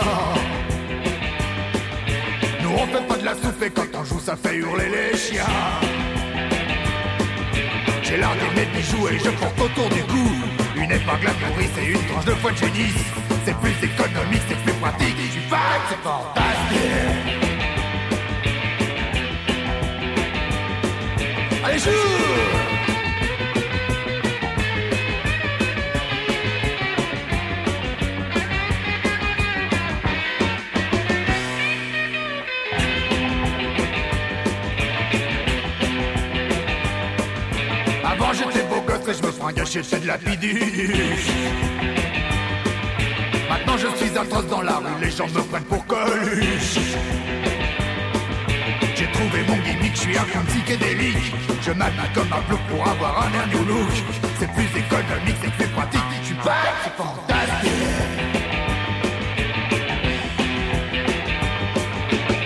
Nous on fait pas de la soupe et quand on joue ça fait hurler les chiens. J'ai l'art d'aimer de bijoux et je porte autour du cou Une épingle à nourrice et une tranche de foie de génie C'est plus économique, c'est plus pratique Je suis fan, c'est fantastique. Allez joue je me fringue à chercher de la piduche Maintenant je suis atroce dans la rue, les gens me prennent pour Coluche. J'ai trouvé mon gimmick, je suis un fou psychédélique. Je m'habille comme un bleu pour avoir un air new look. C'est plus économique, c'est plus pratique Je suis pas, c'est fantastique.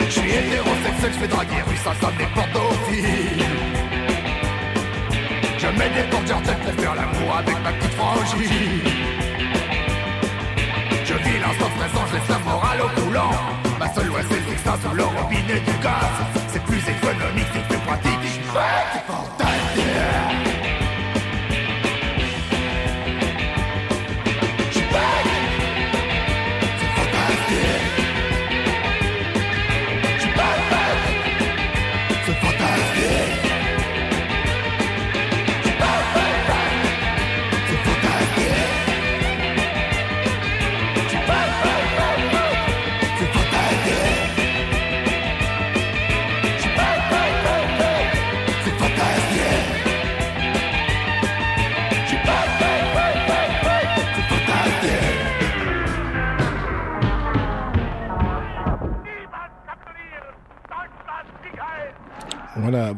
Je suis hétérosexuel, je fais draguer rue, ça, ça n'est portophiles Je mets des porteurs tête pour faire l'amour avec ma petite frangine Je vis l'instant présent, je laisse la morale au coulant. Ma seule loi c'est le sur le robinet du gaz. C'est plus économique, c'est plus pratique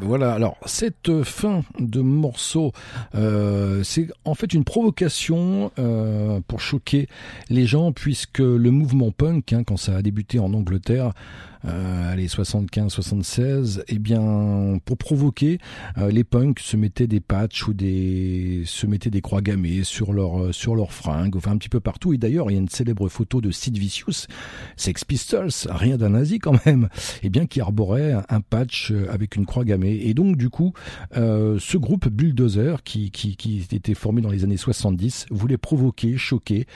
Voilà. Alors cette fin de morceau, euh, c'est en fait une provocation euh, pour choquer les gens, puisque le mouvement punk, hein, quand ça a débuté en Angleterre, euh, allez 75-76, eh bien pour provoquer, euh, les punks se mettaient des patchs ou des se mettaient des croix gammées sur leur sur leurs fringues, enfin un petit peu partout. Et d'ailleurs, il y a une célèbre photo de Sid Vicious, Sex Pistols, rien d'un nazi quand même, eh bien qui arborait un, un patch euh, avec une croix gammée. Et donc du coup, euh, ce groupe Bulldozer qui, qui qui était formé dans les années 70 voulait provoquer, choquer.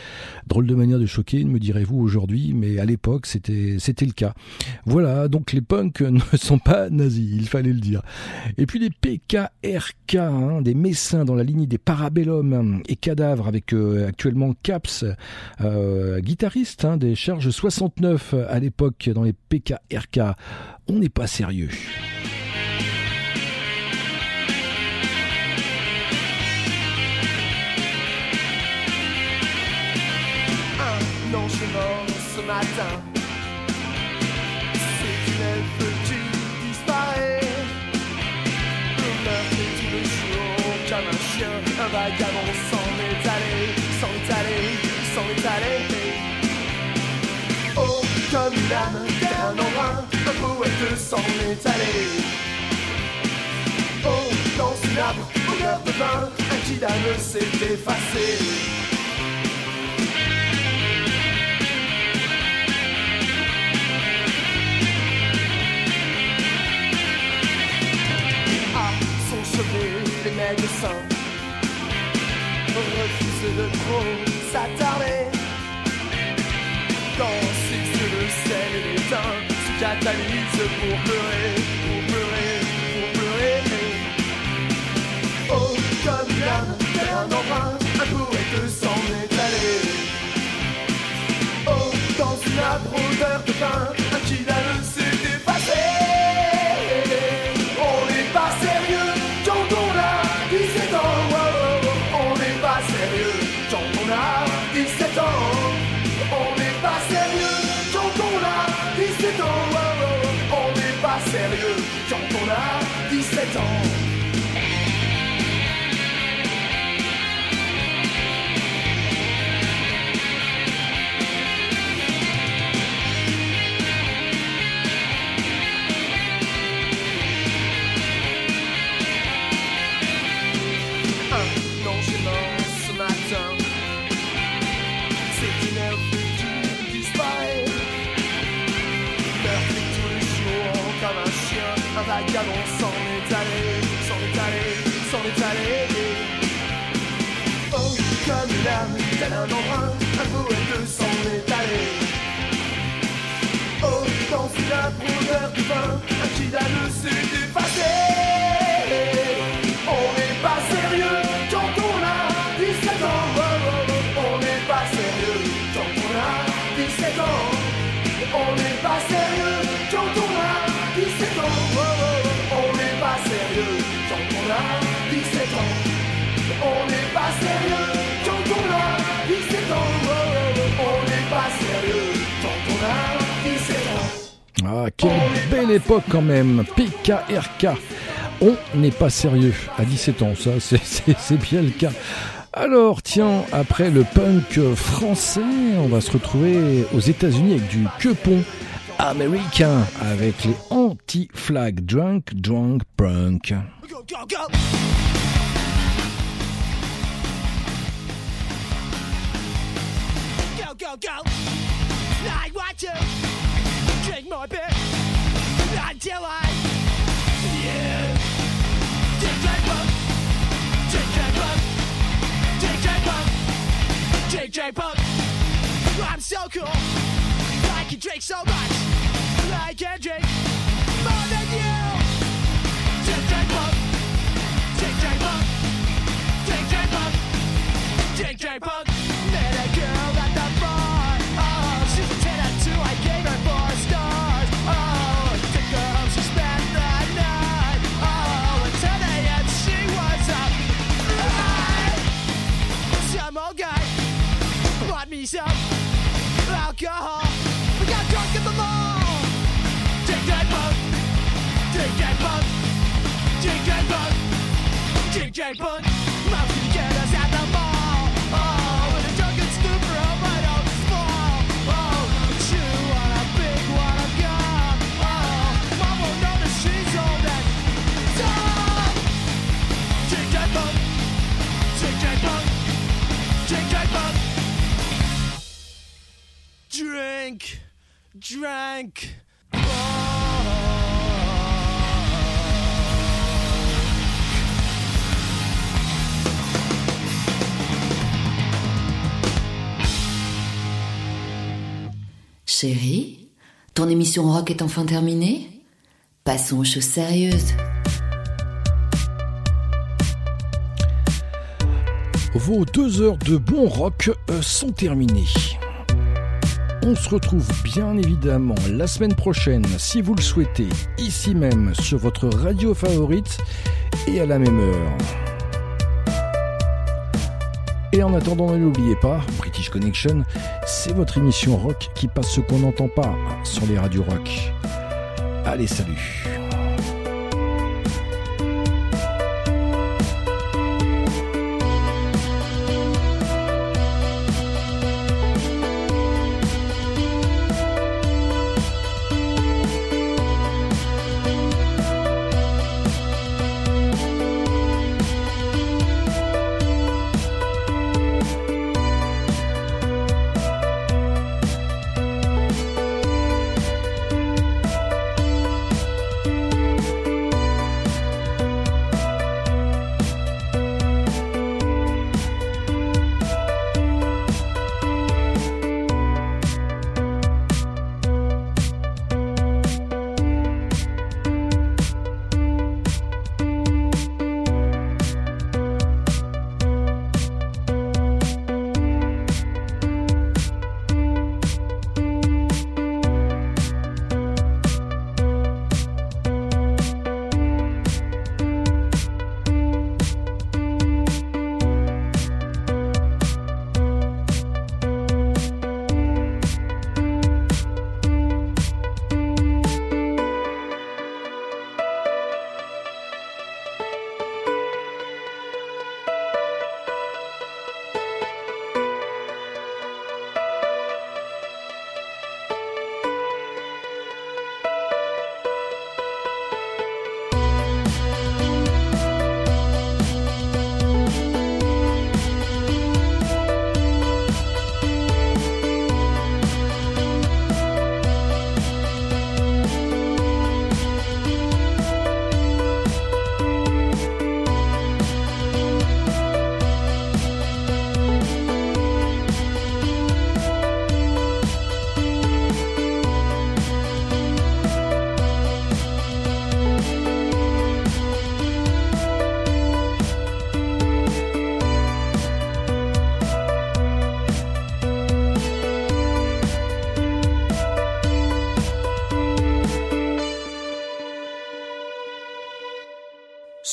Drôle de manière de choquer, me direz-vous aujourd'hui, mais à l'époque c'était c'était le cas. Voilà, donc les punks [laughs] ne sont pas nazis, il fallait le dire. Et puis les PKRK, hein, des messins dans la lignée des Parabellum et Cadavres avec euh, actuellement Caps, euh, guitariste hein, des Charges 69 à l'époque dans les PKRK. On n'est pas sérieux. Un ce matin. Un chien. Un vagabond s'en est allé, s'en est allé, s'en est allé. Oh, comme une âme d'un embrun, un poète s'en est allé. Oh, dans une arbre, au brodeur de vin, un kidane s'est effacé. Les médecins refusent de trop s'attarder. Ses yeux, le sel et l'étain se catalysent pour pleurer, pour pleurer, pour pleurer. Oh, comme l'âme, tel un emprunt, un poète s'en est allé. Oh, dans une âpre odeur de pain, odeur de vin, un quelle belle époque quand même. PKRK. On n'est pas sérieux à 17 ans, ça, [laughs] c'est- bien le cas. Alors, tiens, après le punk français, on va se retrouver aux États-Unis avec du quepon américain, avec les anti-flag drunk, drunk, punk. Go, go, go! Go, go, until I. Yeah! Drink, drink, punk! Drink, drink, punk! Drink, drink, punk! Drink, drink, punk! I'm so cool! I can drink so much! I can drink more than you! Drink, drink, punk! Drink, drink, punk! Drink, drink, punk! Drink, drink, punk! Bought me some alcohol. We got drunk at the mall. Drink that punk. Drink that punk. Drink that punk. Drink that punk. Drink. Drank. Chérie, ton émission rock est enfin terminée Passons aux choses sérieuses. Vos deux heures de bon rock euh, sont terminées. On se retrouve bien évidemment la semaine prochaine, si vous le souhaitez, ici même sur votre radio favorite et à la même heure. Et en attendant, ne l'oubliez pas, British Connection, c'est votre émission rock qui passe ce qu'on n'entend pas sur les radios rock. Allez, salut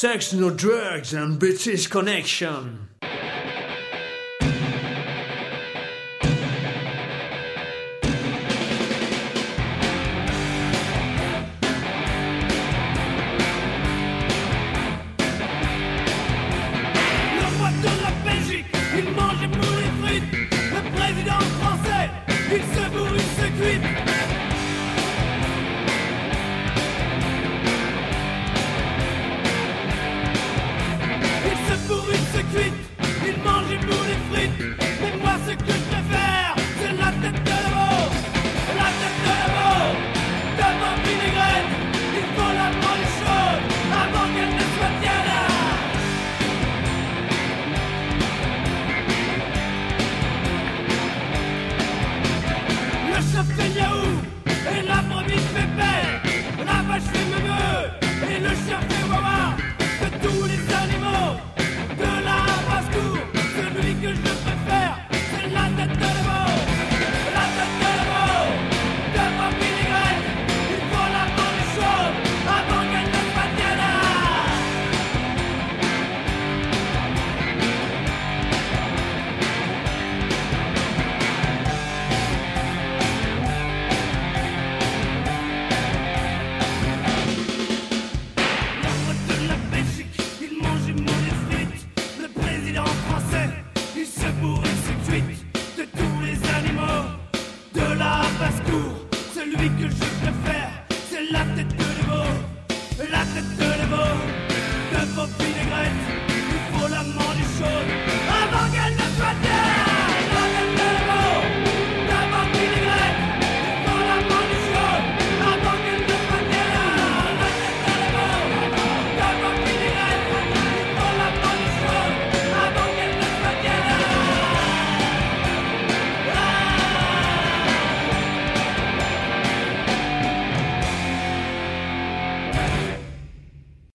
Sex, no drugs and British connection.